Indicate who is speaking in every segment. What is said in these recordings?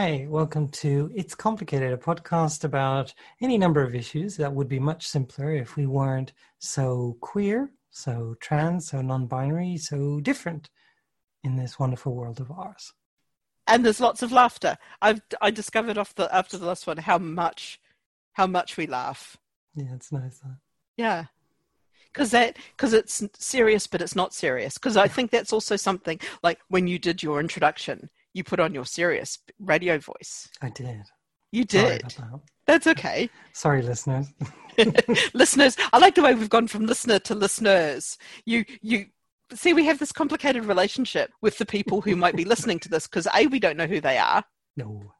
Speaker 1: Hi, welcome to It's Complicated, a podcast about any number of issues that would be much simpler if we weren't so queer, so trans, so non binary, so different in this wonderful world of ours.
Speaker 2: And there's lots of laughter. I've I discovered off the after the last one how much how much we laugh.
Speaker 1: Yeah, it's nice. That.
Speaker 2: Yeah. Because that because it's serious, but it's not serious. Because I think that's also something like when you did your introduction, you put on your serious radio voice.
Speaker 1: I did.
Speaker 2: You did.
Speaker 1: That.
Speaker 2: That's okay.
Speaker 1: Sorry, listeners.
Speaker 2: listeners, I like the way we've gone from listener to listeners. You, you see, we have this complicated relationship with the people who might be listening to this because a we don't know who they are.
Speaker 1: No.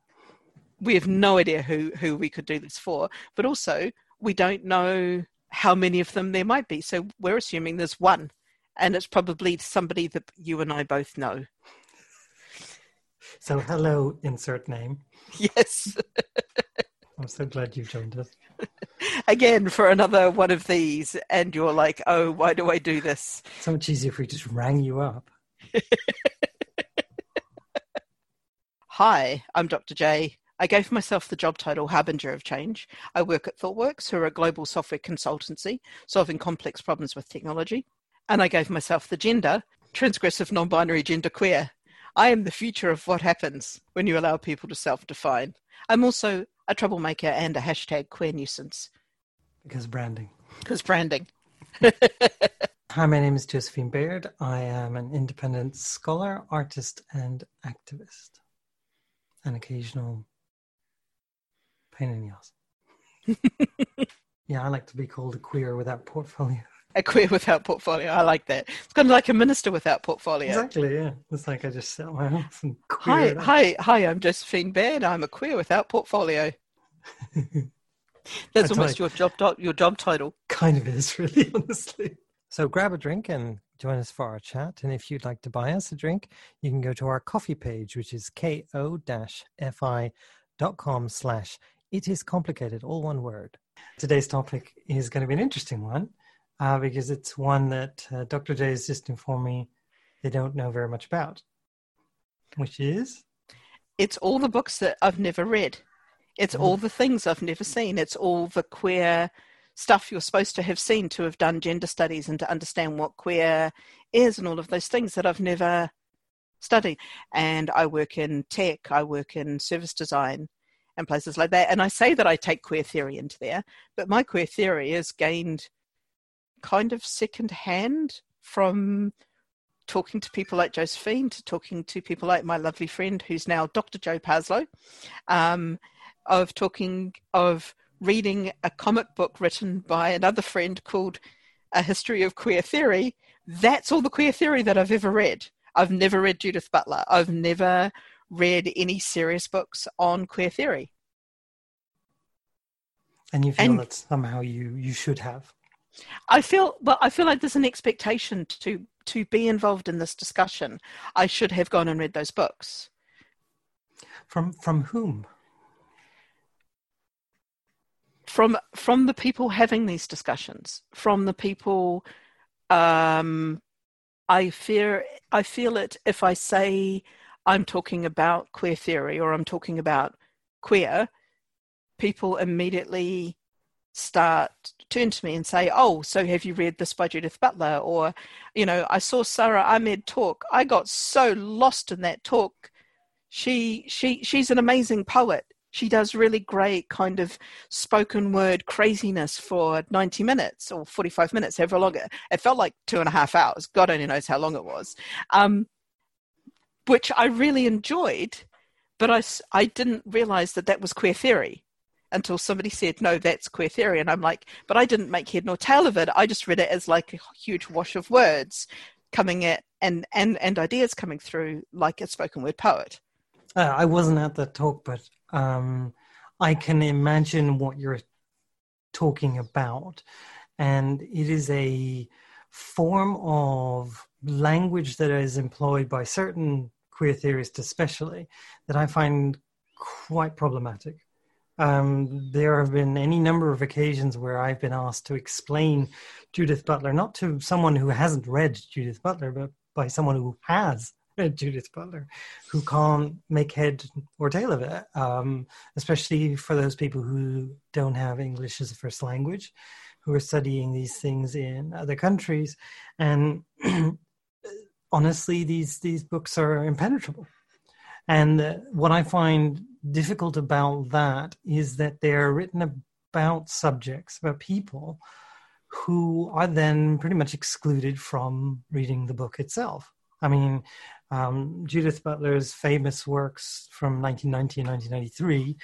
Speaker 2: We have no idea who who we could do this for, but also we don't know how many of them there might be. So we're assuming there's one, and it's probably somebody that you and I both know.
Speaker 1: So, hello, insert name.
Speaker 2: Yes.
Speaker 1: I'm so glad you joined us.
Speaker 2: Again, for another one of these, and you're like, oh, why do I do this?
Speaker 1: So much easier if we just rang you up.
Speaker 2: Hi, I'm Dr. J. I gave myself the job title Harbinger of Change. I work at ThoughtWorks, who are a global software consultancy solving complex problems with technology. And I gave myself the gender transgressive, non binary, genderqueer. I am the future of what happens when you allow people to self define. I'm also a troublemaker and a hashtag queer nuisance.
Speaker 1: Because branding.
Speaker 2: Because branding.
Speaker 1: Hi, my name is Josephine Baird. I am an independent scholar, artist, and activist. An occasional pain in the ass. yeah, I like to be called a queer without portfolio
Speaker 2: a queer without portfolio. I like that. It's kind of like a minister without portfolio.
Speaker 1: Exactly. Yeah. It's like I just sat my house and
Speaker 2: hi, hi, hi. I'm Josephine Baird. I'm a queer without portfolio. That's almost like, your job your job title.
Speaker 1: Kind of is, really, honestly. So grab a drink and join us for our chat. And if you'd like to buy us a drink, you can go to our Ko-fi page, which is ko-fi.com slash it is complicated, all one word. Today's topic is going to be an interesting one uh, because it's one that uh, Dr. J has just informed me they don't know very much about, which is?
Speaker 2: It's all the books that I've never read. It's oh. all the things I've never seen. It's all the queer stuff you're supposed to have seen to have done gender studies and to understand what queer is and all of those things that I've never studied. And I work in tech, I work in service design and places like that. And I say that I take queer theory into there, but my queer theory is gained kind of second hand from talking to people like Josephine to talking to people like my lovely friend who's now Dr. Joe Parslow, um, of talking of reading a comic book written by another friend called A History of Queer Theory. That's all the queer theory that I've ever read. I've never read Judith Butler. I've never read any serious books on queer theory.
Speaker 1: And you feel and, that somehow you you should have.
Speaker 2: I feel well. I feel like there's an expectation to to be involved in this discussion. I should have gone and read those books.
Speaker 1: From from whom?
Speaker 2: From from the people having these discussions. From the people. Um, I fear. I feel it if I say I'm talking about queer theory or I'm talking about queer. People immediately start turn to me and say, "Oh, so have you read this by Judith Butler?" Or, you know, I saw Sara Ahmed talk. I got so lost in that talk. She she she's an amazing poet. She does really great kind of spoken word craziness for 90 minutes or 45 minutes, however long it, it felt like two and a half hours. God only knows how long it was. Um, which I really enjoyed, but I, I didn't realize that that was queer theory until somebody said, no, that's queer theory. And I'm like, but I didn't make head nor tail of it. I just read it as like a huge wash of words coming at and, and, and ideas coming through like a spoken word poet.
Speaker 1: Uh, I wasn't at the talk, but um, I can imagine what you're talking about. And it is a form of language that is employed by certain queer theorists, especially, that I find quite problematic. Um, there have been any number of occasions where I've been asked to explain Judith Butler, not to someone who hasn't read Judith Butler, but by someone who has read Judith Butler who can't make head or tail of it, um, especially for those people who don't have English as a first language, who are studying these things in other countries. And honestly, these, these books are impenetrable. And what I find difficult about that is that they're written about subjects, about people who are then pretty much excluded from reading the book itself. I mean, um, Judith Butler's famous works from 1990 and 1993,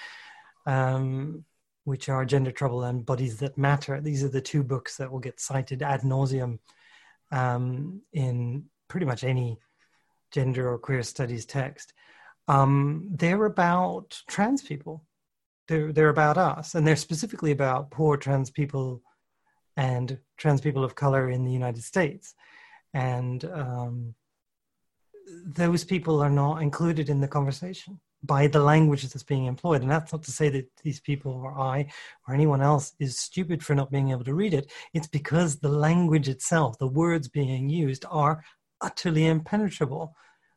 Speaker 1: um, which are Gender Trouble and Bodies That Matter. These are the two books that will get cited ad nauseum um, in pretty much any gender or queer studies text. Um, they're about trans people. They're, they're about us, and they're specifically about poor trans people and trans people of color in the United States. And um, those people are not included in the conversation by the language that's being employed. And that's not to say that these people or I or anyone else is stupid for not being able to read it. It's because the language itself, the words being used, are utterly impenetrable,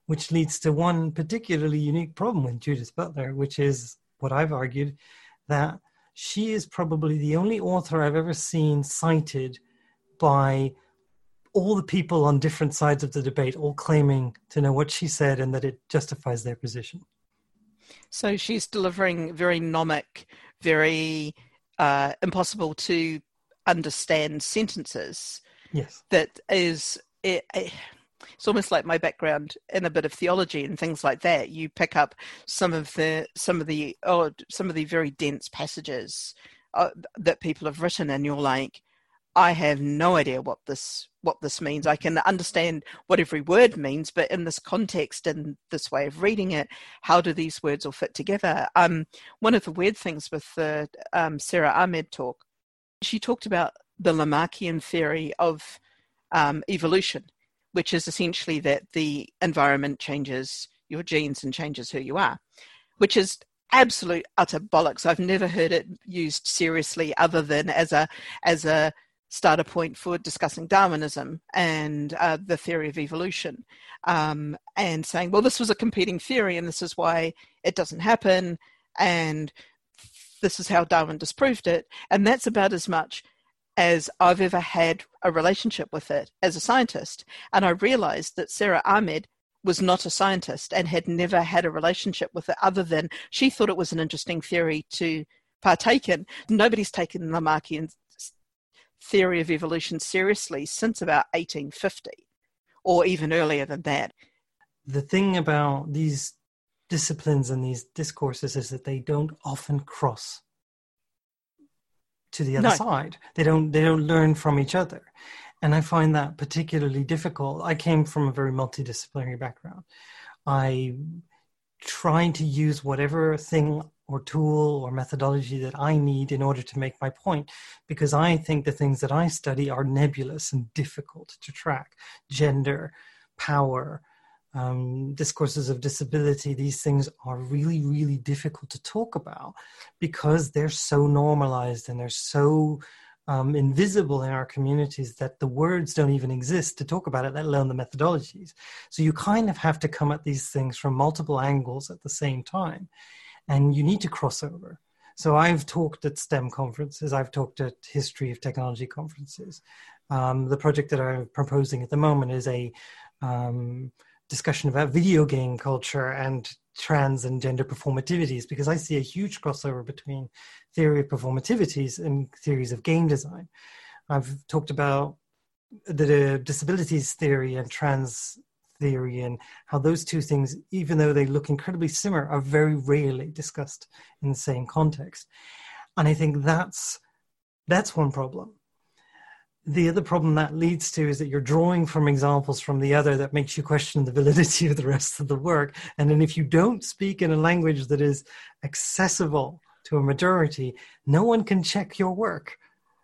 Speaker 1: which leads to one particularly unique problem with Judith Butler, which is what I've argued that she is probably the only author I've ever seen cited by all the people on different sides of the debate, all claiming to know what she said and that it justifies their position.
Speaker 2: So she's delivering very gnomic, very uh, impossible to understand sentences.
Speaker 1: Yes.
Speaker 2: That is. It, it, it's almost like my background in a bit of theology and things like that. You pick up some of the some of the oh, some of the very dense passages uh, that people have written, and you're like, I have no idea what this what this means. I can understand what every word means, but in this context and this way of reading it, how do these words all fit together? Um, one of the weird things with the um, Sara Ahmed talk, she talked about the Lamarckian theory of um, evolution which is essentially that the environment changes your genes and changes who you are, which is absolute utter bollocks. I've never heard it used seriously other than as a as a starter point for discussing Darwinism and uh, the theory of evolution, um, and saying, well, this was a competing theory, and this is why it doesn't happen, and this is how Darwin disproved it, and that's about as much as I've ever had a relationship with it as a scientist. And I realized that Sara Ahmed was not a scientist and had never had a relationship with it other than she thought it was an interesting theory to partake in. Nobody's taken Lamarckian theory of evolution seriously since about 1850 or even earlier than that.
Speaker 1: The thing about these disciplines and these discourses is that they don't often cross to the other no. side. They don't they don't learn from each other. And I find that particularly difficult. I came from a very multidisciplinary background. I trying to use whatever thing or tool or methodology that I need in order to make my point, because I think the things that I study are nebulous and difficult to track. Gender, power, um, discourses of disability, these things are really, really difficult to talk about because they're so normalized and they're so um, invisible in our communities that the words don't even exist to talk about it, let alone the methodologies. So you kind of have to come at these things from multiple angles at the same time, and you need to cross over. So I've talked at STEM conferences, I've talked at history of technology conferences. Um, the project that I'm proposing at the moment is a um, discussion about video game culture and trans and gender performativities because I see a huge crossover between theory of performativities and theories of game design. I've talked about the disabilities theory and trans theory and how those two things, even though they look incredibly similar, are very rarely discussed in the same context. And I think that's that's one problem the other problem that leads to is that you're drawing from examples from the other that makes you question the validity of the rest of the work. And then if you don't speak in a language that is accessible to a majority, no one can check your work.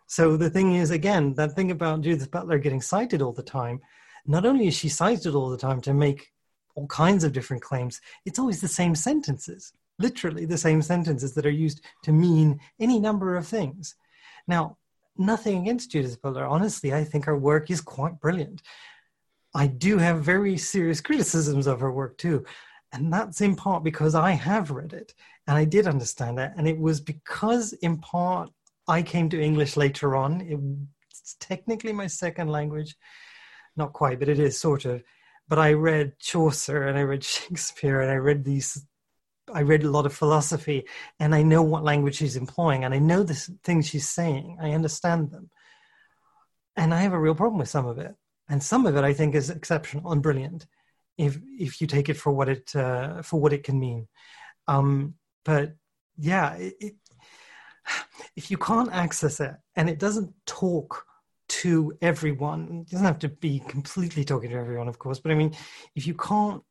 Speaker 1: So the thing is, again, that thing about Judith Butler getting cited all the time, not only is she cited all the time to make all kinds of different claims, it's always the same sentences, literally the same sentences that are used to mean any number of things. Now, nothing against Judith Butler. Honestly, I think her work is quite brilliant. I do have very serious criticisms of her work too. And that's in part because I have read it and I did understand that. And it was because, in part, I came to English later on. It's technically my second language. Not quite, but it is sort of. But I read Chaucer and I read Shakespeare and I read these I read a lot of philosophy and I know what language she's employing and I know the things she's saying. I understand them. And I have a real problem with some of it. And some of it I think is exceptional and brilliant if if you take it for what it uh, for what it can mean. Um, but yeah, it, it, if you can't access it and it doesn't talk to everyone, it doesn't have to be completely talking to everyone, of course. But I mean, if you can't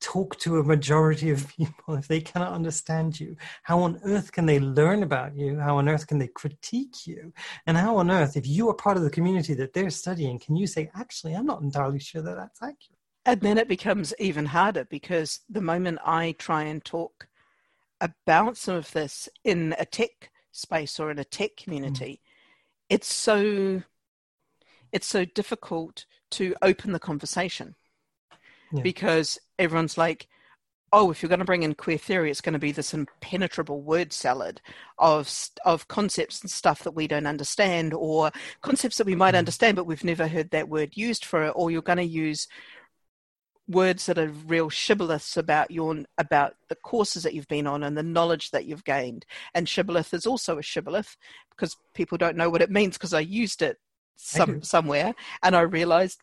Speaker 1: talk to a majority of people if they cannot understand you? How on earth can they learn about you? How on earth can they critique you? And how on earth if you are part of the community that they're studying can you say actually i'm not entirely sure that that's accurate
Speaker 2: and then it becomes even harder because the moment i try and talk about some of this in a tech space or in a tech community mm. it's so it's so difficult to open the conversation yeah. because everyone's like, oh, if you're going to bring in queer theory, it's going to be this impenetrable word salad of of concepts and stuff that we don't understand, or concepts that we might mm. understand but we've never heard that word used for it, or you're going to use words that are real shibboleths about your about the courses that you've been on and the knowledge that you've gained. And shibboleth is also a shibboleth because people don't know what it means because I used it some somewhere and I realized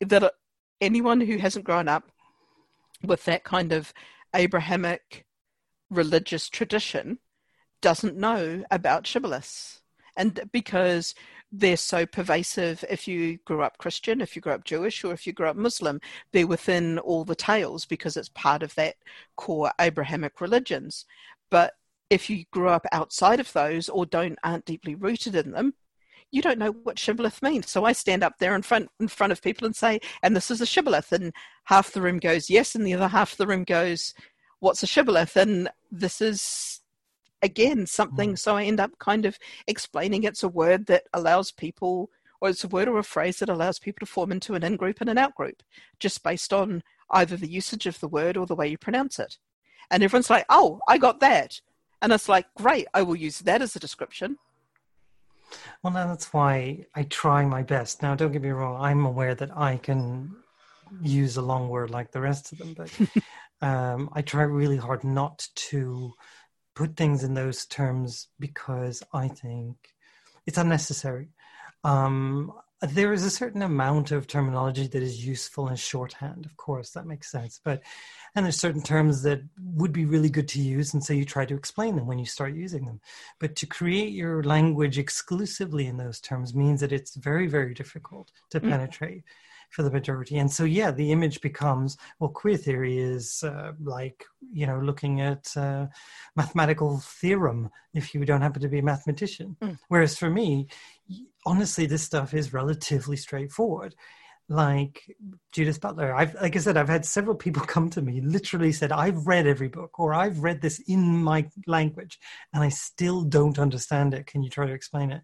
Speaker 2: that anyone who hasn't grown up with that kind of Abrahamic religious tradition doesn't know about shibboleths. And because they're so pervasive, if you grew up Christian, if you grew up Jewish, or if you grew up Muslim, they're within all the tales because it's part of that core Abrahamic religions. But if you grew up outside of those or don't aren't deeply rooted in them, you don't know what shibboleth means. So I stand up there in front in front of people and say, and this is a shibboleth, and half the room goes yes, and the other half of the room goes, what's a shibboleth? And this is again something. Mm. So I end up kind of explaining it's a word that allows people, or it's a word or a phrase that allows people to form into an in group and an out group, just based on either the usage of the word or the way you pronounce it. And everyone's like, oh, I got that. And it's like, great, I will use that as a description.
Speaker 1: Well, now that's why I try my best. Now, don't get me wrong, I'm aware that I can use a long word like the rest of them, but um, I try really hard not to put things in those terms because I think it's unnecessary. Um, there is a certain amount of terminology that is useful in shorthand, of course, that makes sense. But and there's certain terms that would be really good to use, and so you try to explain them when you start using them. But to create your language exclusively in those terms means that it's very, very difficult to mm. penetrate for the majority. And so, yeah, the image becomes well, queer theory is uh, like, you know, looking at uh, mathematical theorem if you don't happen to be a mathematician. Mm. Whereas for me, honestly, this stuff is relatively straightforward. Like Judith Butler, I've like I said, I've had several people come to me, literally said, "I've read every book, or I've read this in my language, and I still don't understand it. Can you try to explain it?"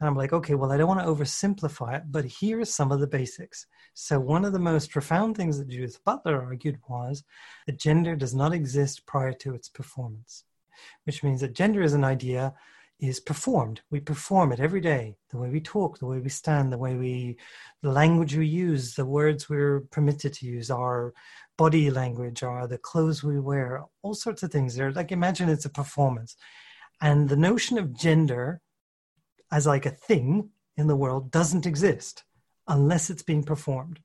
Speaker 1: And I'm like, okay, well, I don't want to oversimplify it, but here's some of the basics. So, one of the most profound things that Judith Butler argued was that gender does not exist prior to its performance, which means that gender is an idea is performed. We perform it every day. The way we talk, the way we stand, the way we, the language we use, the words we're permitted to use, our body language, our the clothes we wear, all sorts of things. There, like imagine it's a performance, and the notion of gender as like a thing in the world doesn't exist unless it's being performed.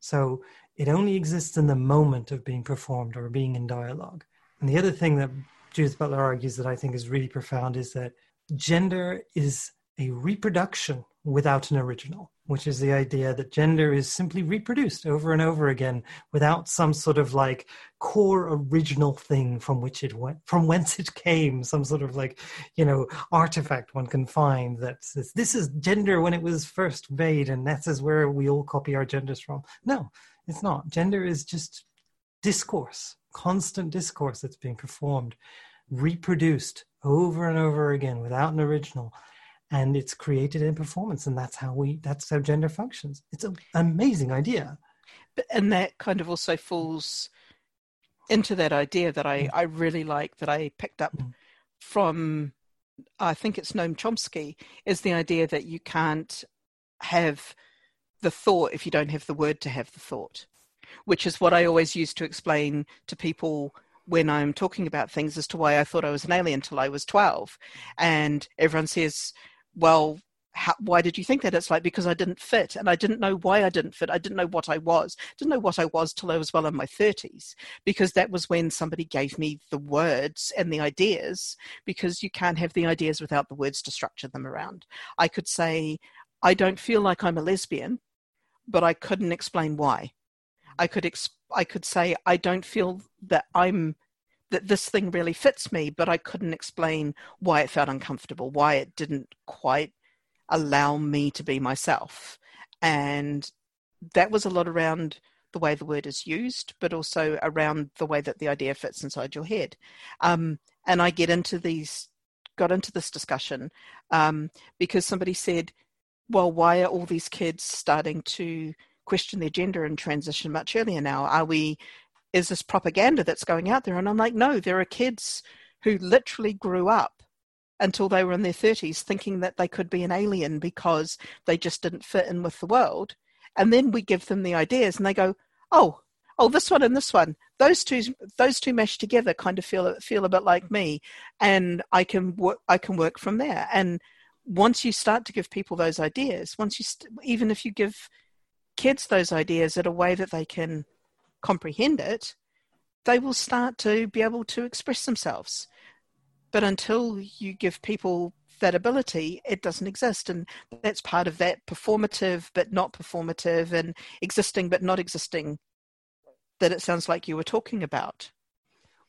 Speaker 1: So it only exists in the moment of being performed or being in dialogue. And the other thing that Judith Butler argues that I think is really profound is that gender is a reproduction without an original which is the idea that gender is simply reproduced over and over again without some sort of like core original thing from which it went from whence it came some sort of like you know artifact one can find that says this is gender when it was first made and that is where we all copy our genders from. No it's not. Gender is just discourse constant discourse that's being performed reproduced over and over again without an original and it's created in performance and that's how we that's how gender functions it's an amazing idea
Speaker 2: and that kind of also falls into that idea that i mm. i really like that i picked up mm. from i think it's noam chomsky is the idea that you can't have the thought if you don't have the word to have the thought which is what i always use to explain to people when I'm talking about things as to why I thought I was an alien till I was 12. And everyone says, well, how, why did you think that? It's like because I didn't fit, and I didn't know why I didn't fit. I didn't know what I was. Didn't know what I was till I was well in my thirties, because that was when somebody gave me the words and the ideas. Because you can't have the ideas without the words to structure them around. I could say, I don't feel like I'm a lesbian, but I couldn't explain why. I could exp- I could say I don't feel that I'm that this thing really fits me, but I couldn't explain why it felt uncomfortable, why it didn't quite allow me to be myself. And that was a lot around the way the word is used, but also around the way that the idea fits inside your head. Um, and I get into these, got into this discussion um, because somebody said, well, why are all these kids starting to question their gender and transition much earlier now? Are we, is this propaganda that's going out there? And I'm like, no, there are kids who literally grew up until they were in their 30s thinking that they could be an alien because they just didn't fit in with the world. And then we give them the ideas and they go, oh, oh, this one and this one, those two, those two meshed together kind of feel, feel a bit like me. And I can work, I can work from there. And once you start to give people those ideas, once you, st- even if you give kids those ideas in a way that they can comprehend it, they will start to be able to express themselves. But until you give people that ability, it doesn't exist. And that's part of that performative but not performative and existing but not existing that it sounds like you were talking about.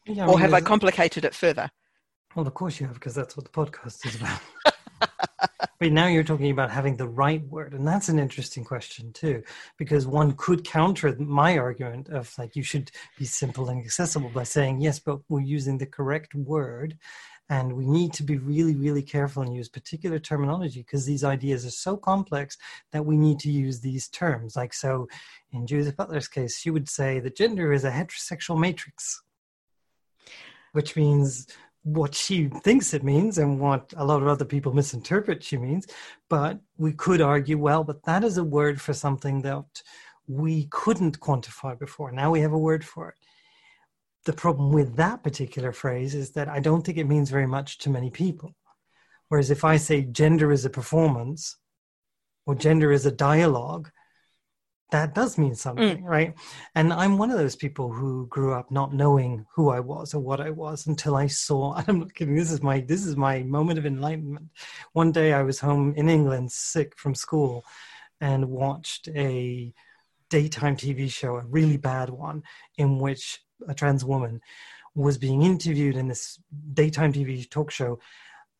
Speaker 2: Yeah, I or have I complicated it further?
Speaker 1: Well, of course you have, because that's what the podcast is about. But now you're talking about having the right word, and that's an interesting question too, because one could counter my argument of like you should be simple and accessible by saying yes, but we're using the correct word, and we need to be really, really careful and use particular terminology because these ideas are so complex that we need to use these terms. Like so, in Judith Butler's case, she would say that gender is a heterosexual matrix, which means what she thinks it means and what a lot of other people misinterpret she means. But we could argue, well, but that is a word for something that we couldn't quantify before. Now we have a word for it. The problem with that particular phrase is that I don't think it means very much to many people. Whereas if I say gender is a performance or gender is a dialogue, that does mean something, mm. right? And I'm one of those people who grew up not knowing who I was or what I was until I saw. I'm not kidding. This is my this is my moment of enlightenment. One day I was home in England, sick from school, and watched a daytime TV show, a really bad one, in which a trans woman was being interviewed in this daytime TV talk show.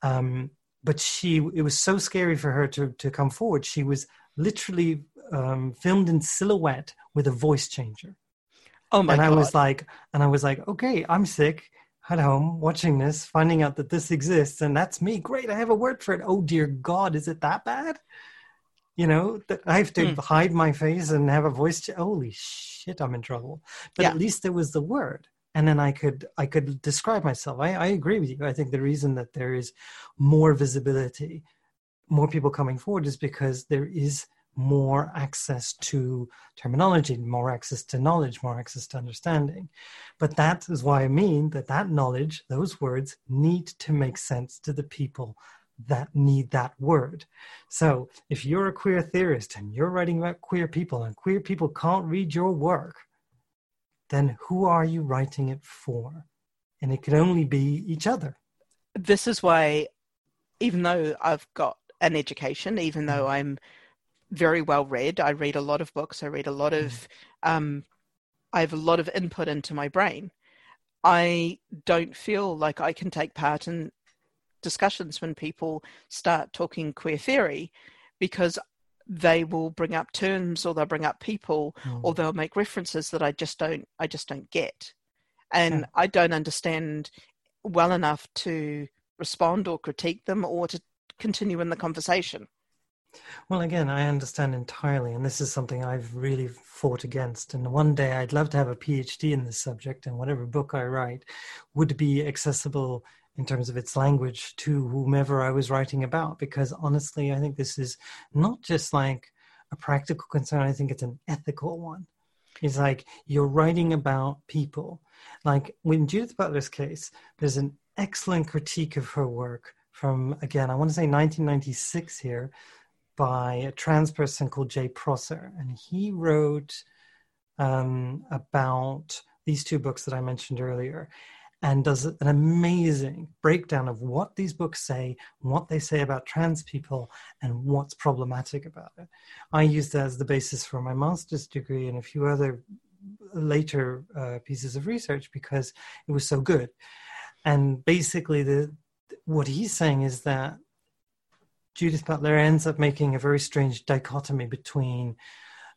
Speaker 1: Um, but she, it was so scary for her to to come forward. She was literally um, filmed in silhouette with a voice changer.
Speaker 2: Oh my
Speaker 1: and
Speaker 2: God.
Speaker 1: I was like, and I was like, okay, I'm sick at home watching this, finding out that this exists, and that's me. Great, I have a word for it. Oh dear God, is it that bad? You know, that I have to mm. hide my face and have a voice. Ch- Holy shit, I'm in trouble. But yeah. at least there was the word, and then I could I could describe myself. I, I agree with you. I think the reason that there is more visibility, more people coming forward, is because there is more access to terminology, more access to knowledge, more access to understanding. But that is why I mean that that knowledge, those words, need to make sense to the people that need that word. So if you're a queer theorist and you're writing about queer people and queer people can't read your work, then who are you writing it for? And it can only be each other.
Speaker 2: This is why, even though I've got an education, even though mm. I'm very well read. I read a lot of books. I read a lot of, mm. um, I have a lot of input into my brain. I don't feel like I can take part in discussions when people start talking queer theory because they will bring up terms or they'll bring up people mm. or they'll make references that I just don't I just don't get. And yeah. I don't understand well enough to respond or critique them or to continue in the conversation.
Speaker 1: Well, again, I understand entirely, and this is something I've really fought against. And one day I'd love to have a PhD in this subject, and whatever book I write would be accessible in terms of its language to whomever I was writing about. Because honestly, I think this is not just like a practical concern, I think it's an ethical one. It's like you're writing about people. Like in Judith Butler's case, there's an excellent critique of her work from, again, I want to say 1996 here, by a trans person called Jay Prosser. And he wrote um, about these two books that I mentioned earlier and does an amazing breakdown of what these books say, what they say about trans people, and what's problematic about it. I used that as the basis for my master's degree and a few other later uh, pieces of research because it was so good. And basically, the what he's saying is that Judith Butler ends up making a very strange dichotomy between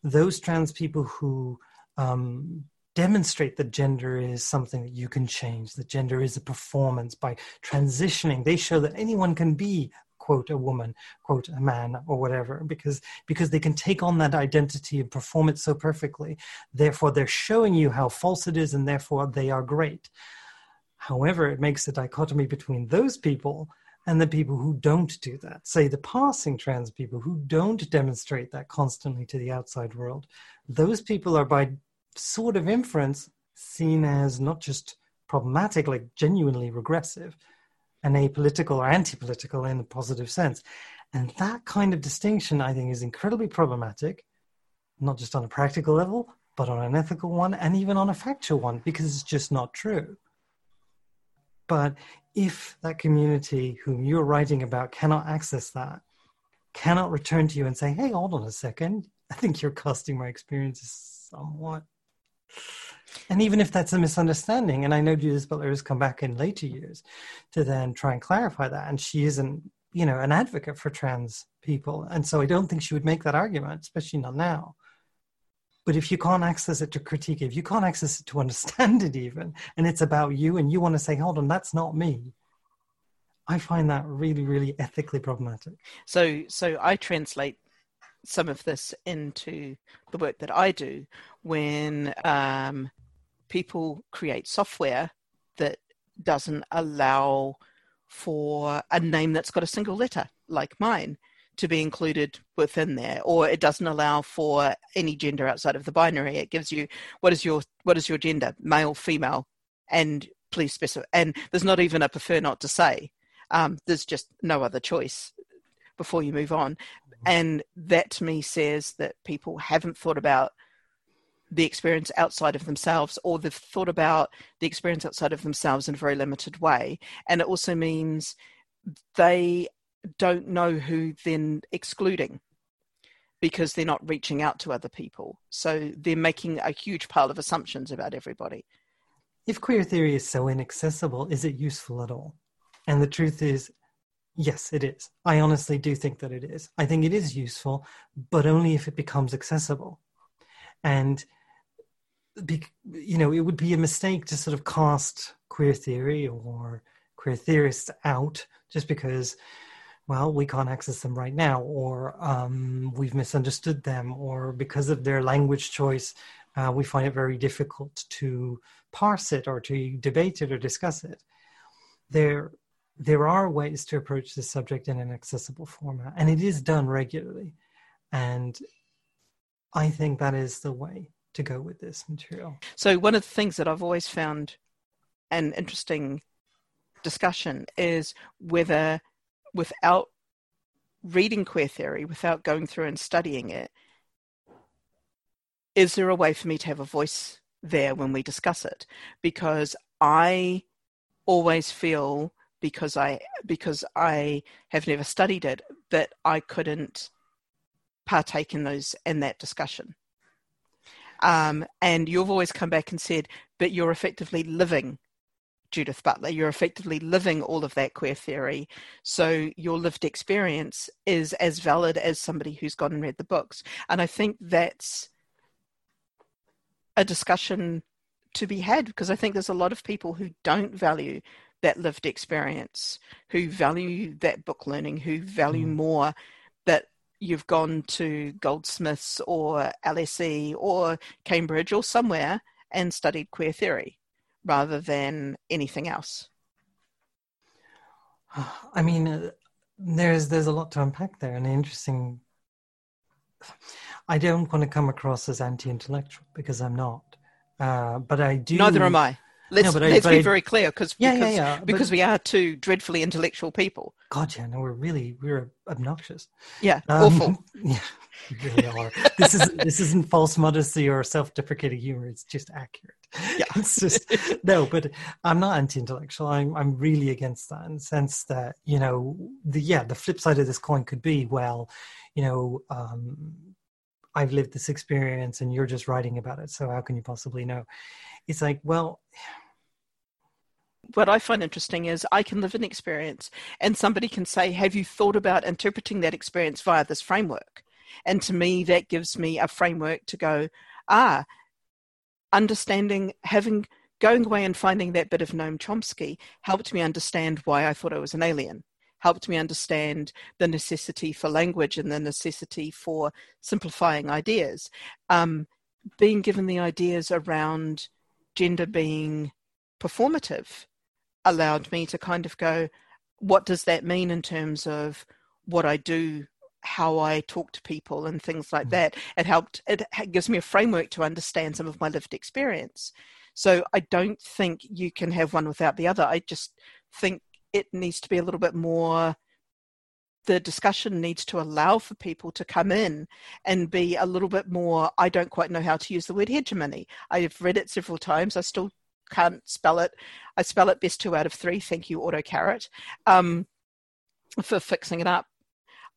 Speaker 1: those trans people who um, demonstrate that gender is something that you can change, that gender is a performance by transitioning. They show that anyone can be quote a woman quote a man or whatever because because they can take on that identity and perform it so perfectly therefore they're showing you how false it is and therefore they are great however it makes a dichotomy between those people and the people who don't do that say the passing trans people who don't demonstrate that constantly to the outside world those people are by sort of inference seen as not just problematic, like genuinely regressive and apolitical or anti-political in the positive sense. And that kind of distinction, I think, is incredibly problematic, not just on a practical level, but on an ethical one and even on a factual one, because it's just not true. But if that community whom you're writing about cannot access that, cannot return to you and say, hey, hold on a second, I think you're casting my experiences somewhat. And even if that's a misunderstanding, and I know Judith Butler has come back in later years to then try and clarify that, and she isn't, you know, an advocate for trans people, and so I don't think she would make that argument, especially not now. But if you can't access it to critique, if you can't access it to understand it, even, and it's about you, and you want to say, "Hold on, that's not me," I find that really, really ethically problematic.
Speaker 2: So, so I translate some of this into the work that I do when um, people create software that doesn't allow for a name that's got a single letter like mine to be included within there or it doesn't allow for any gender outside of the binary. It gives you what is your what is your gender male female and please specify and there's not even a prefer not to say. Um, there's just no other choice before you move on. And that to me says that people haven't thought about the experience outside of themselves or they've thought about the experience outside of themselves in a very limited way. And it also means they don't know who then excluding because they're not reaching out to other people so they're making a huge pile of assumptions about everybody
Speaker 1: if queer theory is so inaccessible is it useful at all and the truth is Yes, it is. I honestly do think that it is. I think it is useful, but only if it becomes accessible. And, be, you know, it would be a mistake to sort of cast queer theory or queer theorists out just because, well, we can't access them right now, or um, we've misunderstood them, or because of their language choice, uh, we find it very difficult to parse it or to debate it or discuss it. There there are ways to approach this subject in an accessible format, and it is done regularly. And I think that is the way to go with this material.
Speaker 2: So, one of the things that I've always found an interesting discussion is whether, without reading queer theory, without going through and studying it, is there a way for me to have a voice there when we discuss it? Because I always feel because I because I have never studied it that I couldn't partake in those in that discussion. Um, and you've always come back and said, but you're effectively living Judith Butler. You're effectively living all of that queer theory. So your lived experience is as valid as somebody who's gone and read the books. And I think that's a discussion to be had because I think there's a lot of people who don't value that lived experience, who value that book learning, who value mm. more that you've gone to Goldsmiths or LSE or Cambridge or somewhere and studied queer theory rather than anything else.
Speaker 1: I mean, there's there's a lot to unpack there, and interesting. I don't want to come across as anti-intellectual because I'm not, uh, but I do.
Speaker 2: Neither am I. Let's, no, let's I, be I, very clear because yeah, because, yeah, yeah. because but, we are two dreadfully intellectual people.
Speaker 1: God, yeah, no, we're really we're obnoxious.
Speaker 2: Yeah, um, awful.
Speaker 1: Yeah, we really are. this is this isn't false modesty or self-deprecating humor. It's just accurate. Yeah, it's just no. But I'm not anti-intellectual. I'm I'm really against that in the sense that you know the yeah the flip side of this coin could be well, you know. Um, I've lived this experience and you're just writing about it. So how can you possibly know? It's like, well,
Speaker 2: what I find interesting is I can live an experience and somebody can say, Have you thought about interpreting that experience via this framework? And to me, that gives me a framework to go, ah, understanding, having, going away and finding that bit of Noam Chomsky helped me understand why I thought I was an alien helped me understand the necessity for language and the necessity for simplifying ideas. Um, being given the ideas around gender being performative allowed me to kind of go, what does that mean in terms of what I do, how I talk to people, and things like mm. that? It helped, it gives me a framework to understand some of my lived experience. So I don't think you can have one without the other. I just think it needs to be a little bit more the discussion needs to allow for people to come in and be a little bit more i don't quite know how to use the word hegemony i've read it several times i still can't spell it i spell it best two out of three thank you autocorrect um, for fixing it up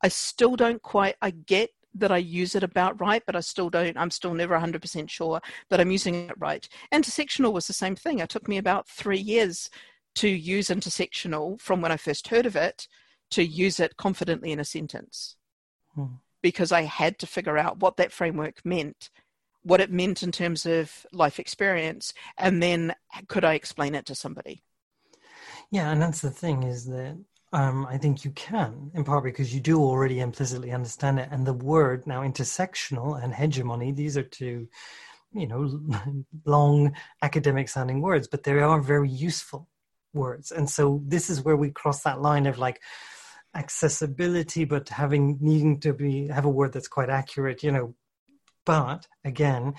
Speaker 2: i still don't quite i get that I use it about right, but I still don't, I'm still never 100% sure that I'm using it right. Intersectional was the same thing. It took me about three years to use intersectional from when I first heard of it to use it confidently in a sentence hmm. because I had to figure out what that framework meant, what it meant in terms of life experience, and then could I explain it to somebody?
Speaker 1: Yeah, and that's the thing is that um, I think you can, in part because you do already implicitly understand it. And the word now intersectional and hegemony, these are two, you know, long academic sounding words, but they are very useful words and so this is where we cross that line of like accessibility but having needing to be have a word that's quite accurate you know but again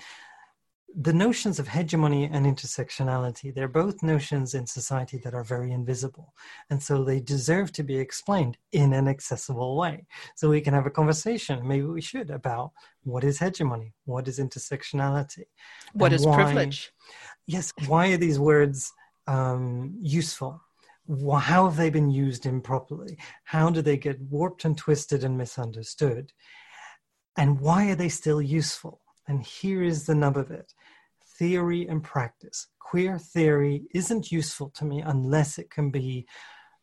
Speaker 1: the notions of hegemony and intersectionality they're both notions in society that are very invisible and so they deserve to be explained in an accessible way so we can have a conversation maybe we should about what is hegemony what is intersectionality
Speaker 2: what is why, privilege
Speaker 1: yes why are these words um, useful? How have they been used improperly? How do they get warped and twisted and misunderstood? And why are they still useful? And here is the nub of it theory and practice. Queer theory isn't useful to me unless it can be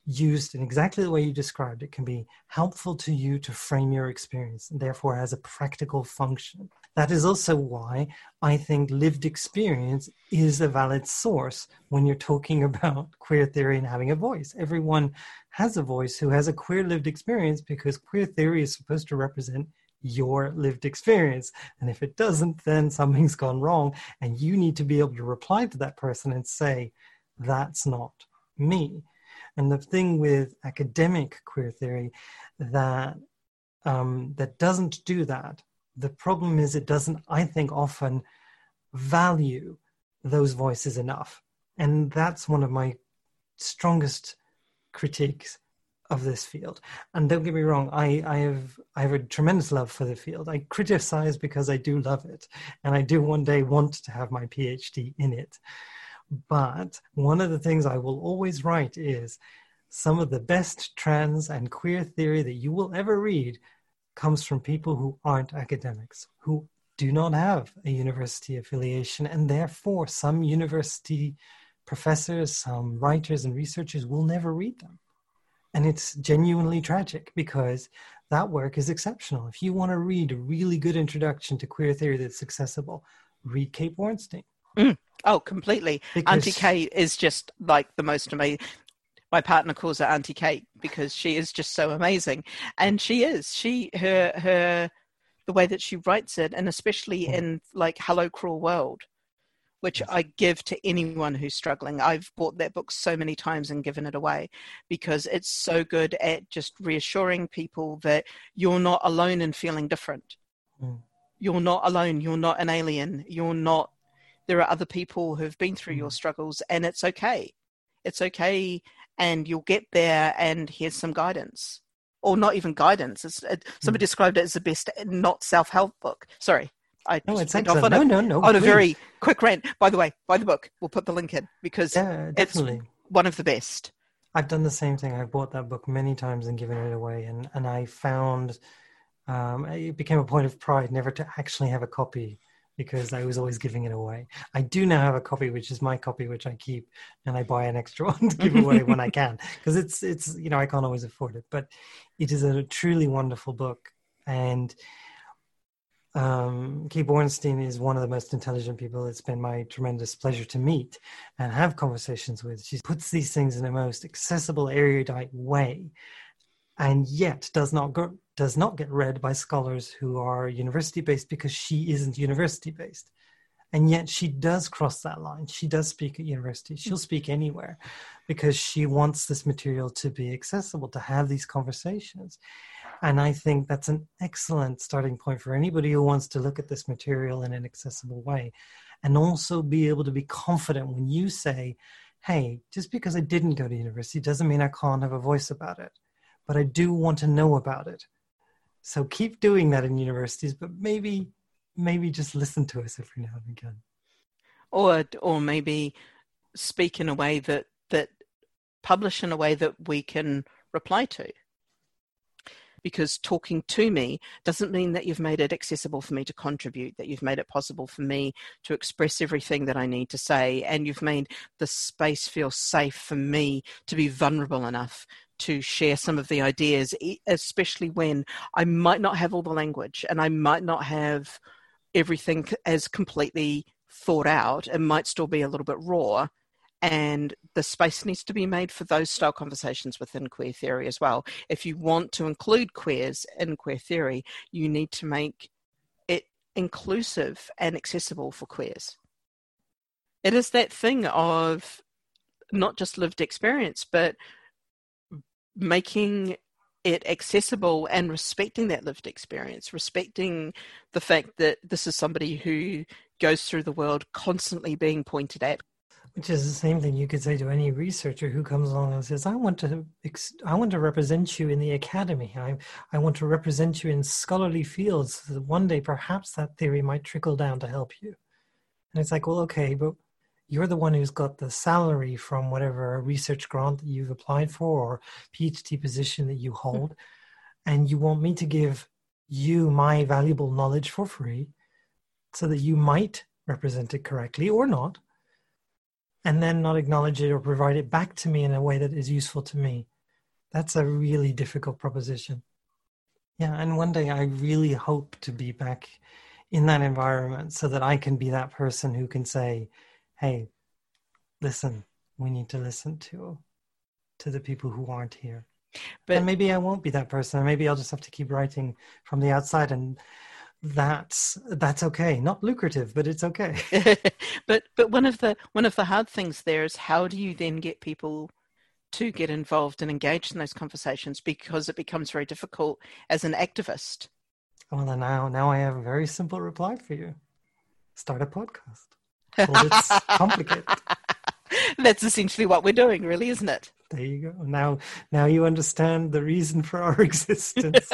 Speaker 1: used in exactly the way you described. It can be helpful to you to frame your experience and therefore has a practical function. That is also why i think lived experience is a valid source when you're talking about queer theory and having a voice. Everyone has a voice who has a queer lived experience because queer theory is supposed to represent your lived experience. And if it doesn't, then something's gone wrong. And you need to be able to reply to that person and say, that's not me. And the thing with academic queer theory that um, that doesn't do that, the problem is it doesn't, I think, often value those voices enough. And that's one of my strongest critiques of this field. And don't get me wrong, I, I have I have a tremendous love for the field. I criticize because I do love it, and I do one day want to have my PhD in it. But one of the things I will always write is some of the best trans and queer theory that you will ever read comes from people who aren't academics, who do not have a university affiliation, and therefore some university professors, some writers and researchers will never read them. And it's genuinely tragic because that work is exceptional. If you want to read a really good introduction to queer theory that's accessible, read Kate Bornstein.
Speaker 2: Mm. Oh, completely. Because, Auntie Kate is just like the most amazing. my partner calls her Auntie Kate because she is just so amazing, and she is. She her her the way that she writes it, and especially mm. in like Hello Cruel World, which I give to anyone who's struggling. I've bought that book so many times and given it away because it's so good at just reassuring people that you're not alone in feeling different. Mm. You're not alone. You're not an alien. You're not. There are other people who've been through mm. your struggles, and it's okay. It's okay, and you'll get there. And here's some guidance, or not even guidance. It's, it, somebody mm. described it as the best not self-help book. Sorry, I
Speaker 1: no, it's excellent. On no, a, no, no.
Speaker 2: On please. a very quick rant. By the way, buy the book. We'll put the link in because
Speaker 1: yeah, definitely.
Speaker 2: it's one of the best.
Speaker 1: I've done the same thing. I've bought that book many times and given it away, and and I found um, it became a point of pride never to actually have a copy because I was always giving it away. I do now have a copy, which is my copy, which I keep, and I buy an extra one to give away when I can because it's it's you know I can't always afford it, but it is a truly wonderful book and um, Kate Bornstein is one of the most intelligent people it's been my tremendous pleasure to meet and have conversations with. She puts these things in a most accessible, erudite way, and yet does not go, does not get read by scholars who are university based because she isn't university based. And yet she does cross that line. She does speak at university. She'll mm. speak anywhere because she wants this material to be accessible, to have these conversations. And I think that's an excellent starting point for anybody who wants to look at this material in an accessible way and also be able to be confident when you say, hey, just because I didn't go to university doesn't mean I can't have a voice about it, but I do want to know about it. So keep doing that in universities, but maybe maybe just listen to us every now and again.
Speaker 2: Or or maybe speak in a way that that publish in a way that we can reply to because talking to me doesn't mean that you've made it accessible for me to contribute, that you've made it possible for me to express everything that I need to say, and you've made the space feel safe for me to be vulnerable enough to share some of the ideas, especially when I might not have all the language and I might not have everything as completely thought out. It might still be a little bit raw and the space needs to be made for those style conversations within queer theory as well. If you want to include queers in queer theory, you need to make it inclusive and accessible for queers. It is that thing of not just lived experience, but making it accessible and respecting that lived experience, respecting the fact that this is somebody who goes through the world constantly being pointed at,
Speaker 1: which is the same thing you could say to any researcher who comes along and says, "I want to, I want to represent you in the academy. I, I want to represent you in scholarly fields. So that one day, perhaps that theory might trickle down to help you." And it's like, well, okay, but you're the one who's got the salary from whatever research grant that you've applied for or PhD position that you hmm. hold, and you want me to give you my valuable knowledge for free, so that you might represent it correctly or not and then not acknowledge it or provide it back to me in a way that is useful to me. That's a really difficult proposition. Yeah, and one day I really hope to be back in that environment so that I can be that person who can say, "Hey, listen, we need to listen to to the people who aren't here." But and maybe I won't be that person. or Maybe I'll just have to keep writing from the outside and that's that's okay. Not lucrative but it's okay.
Speaker 2: But but one of the one of the hard things there is how do you then get people to get involved and engaged in those conversations? Because it becomes very difficult as an activist.
Speaker 1: Well now now i have a very simple reply for you. Start a podcast well, it's complicated
Speaker 2: that's essentially what we're doing really isn't it
Speaker 1: there you go now now you understand the reason for our existence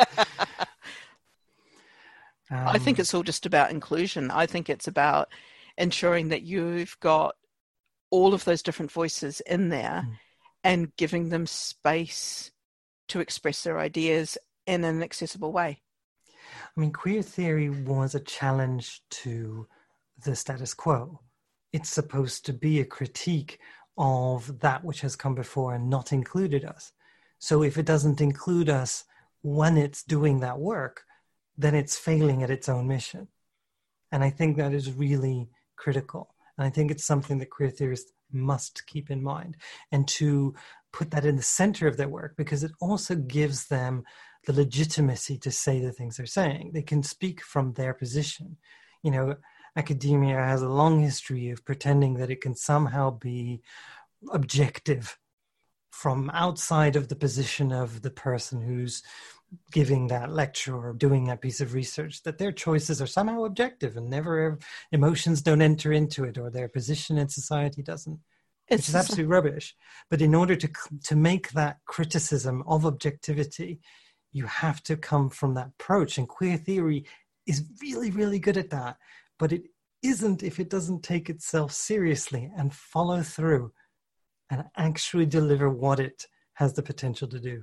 Speaker 2: um, I think it's all just about inclusion. I think it's about ensuring that you've got all of those different voices in there mm. and giving them space to express their ideas in an accessible way.
Speaker 1: I mean, queer theory was a challenge to the status quo. It's supposed to be a critique of that which has come before and not included us. So if it doesn't include us when it's doing that work, then it's failing at its own mission. And I think that is really critical. And I think it's something that queer theorists must keep in mind. And to put that in the center of their work because it also gives them the legitimacy to say the things they're saying. They can speak from their position. You know, academia has a long history of pretending that it can somehow be objective from outside of the position of the person who's giving that lecture or doing that piece of research that their choices are somehow objective and never emotions don't enter into it or their position in society doesn't it's which is absolute rubbish. But in order to to make that criticism of objectivity you have to come from that approach and queer theory is really really good at that but it isn't if it doesn't take itself seriously and follow through and actually deliver what it has the potential to do.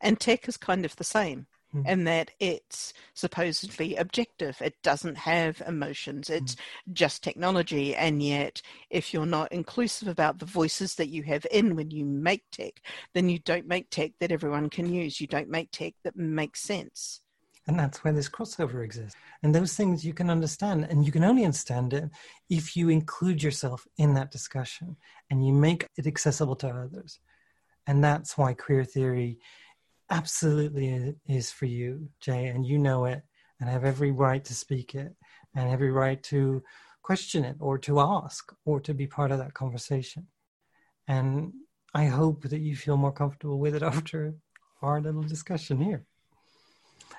Speaker 2: And tech is kind of the same mm. in that it's supposedly objective. It doesn't have emotions. It's mm. just technology. And yet, if you're not inclusive about the voices that you have in when you make tech, then you don't make tech that everyone can use. You don't make tech that makes sense.
Speaker 1: And that's where this crossover exists. And those things you can understand. And you can only understand it if you include yourself in that discussion and you make it accessible to others. And that's why queer theory absolutely is for you, Jay. And you know it and have every right to speak it and every right to question it or to ask or to be part of that conversation. And I hope that you feel more comfortable with it after our little discussion here.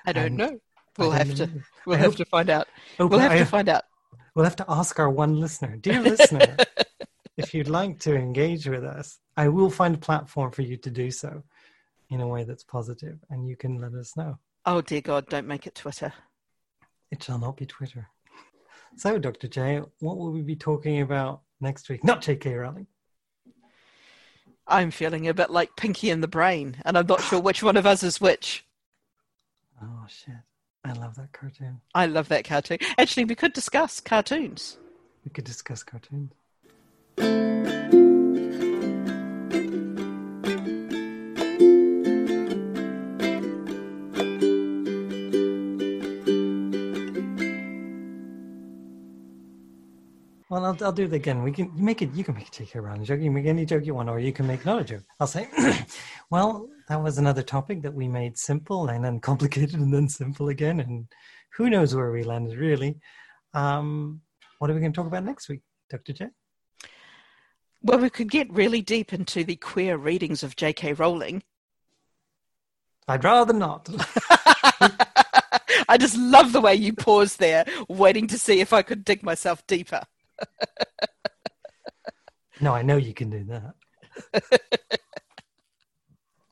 Speaker 2: I don't and know. We'll have to. We'll have to oh, find out. Oh, we'll have to find out.
Speaker 1: We'll have to ask our one listener, dear listener, if you'd like to engage with us. I will find a platform for you to do so in a way that's positive, and you can let us know.
Speaker 2: Oh dear God! Don't make it Twitter.
Speaker 1: It shall not be Twitter. So, Dr. J, what will we be talking about next week? Not J.K. Rowling.
Speaker 2: I'm feeling a bit like Pinky in the Brain, and I'm not sure which one of us is which.
Speaker 1: Oh shit! I love that cartoon.
Speaker 2: I love that cartoon. Actually, we could discuss cartoons.
Speaker 1: We could discuss cartoons. I'll, I'll do it again. We can you make it. You can make it take around joke. You can make any joke you want, or you can make another joke. I'll say, well, that was another topic that we made simple and then complicated and then simple again, and who knows where we landed really. Um, what are we going to talk about next week, Dr. J?
Speaker 2: Well, we could get really deep into the queer readings of J.K. Rowling.
Speaker 1: I'd rather not.
Speaker 2: I just love the way you pause there, waiting to see if I could dig myself deeper.
Speaker 1: No, I know you can do that.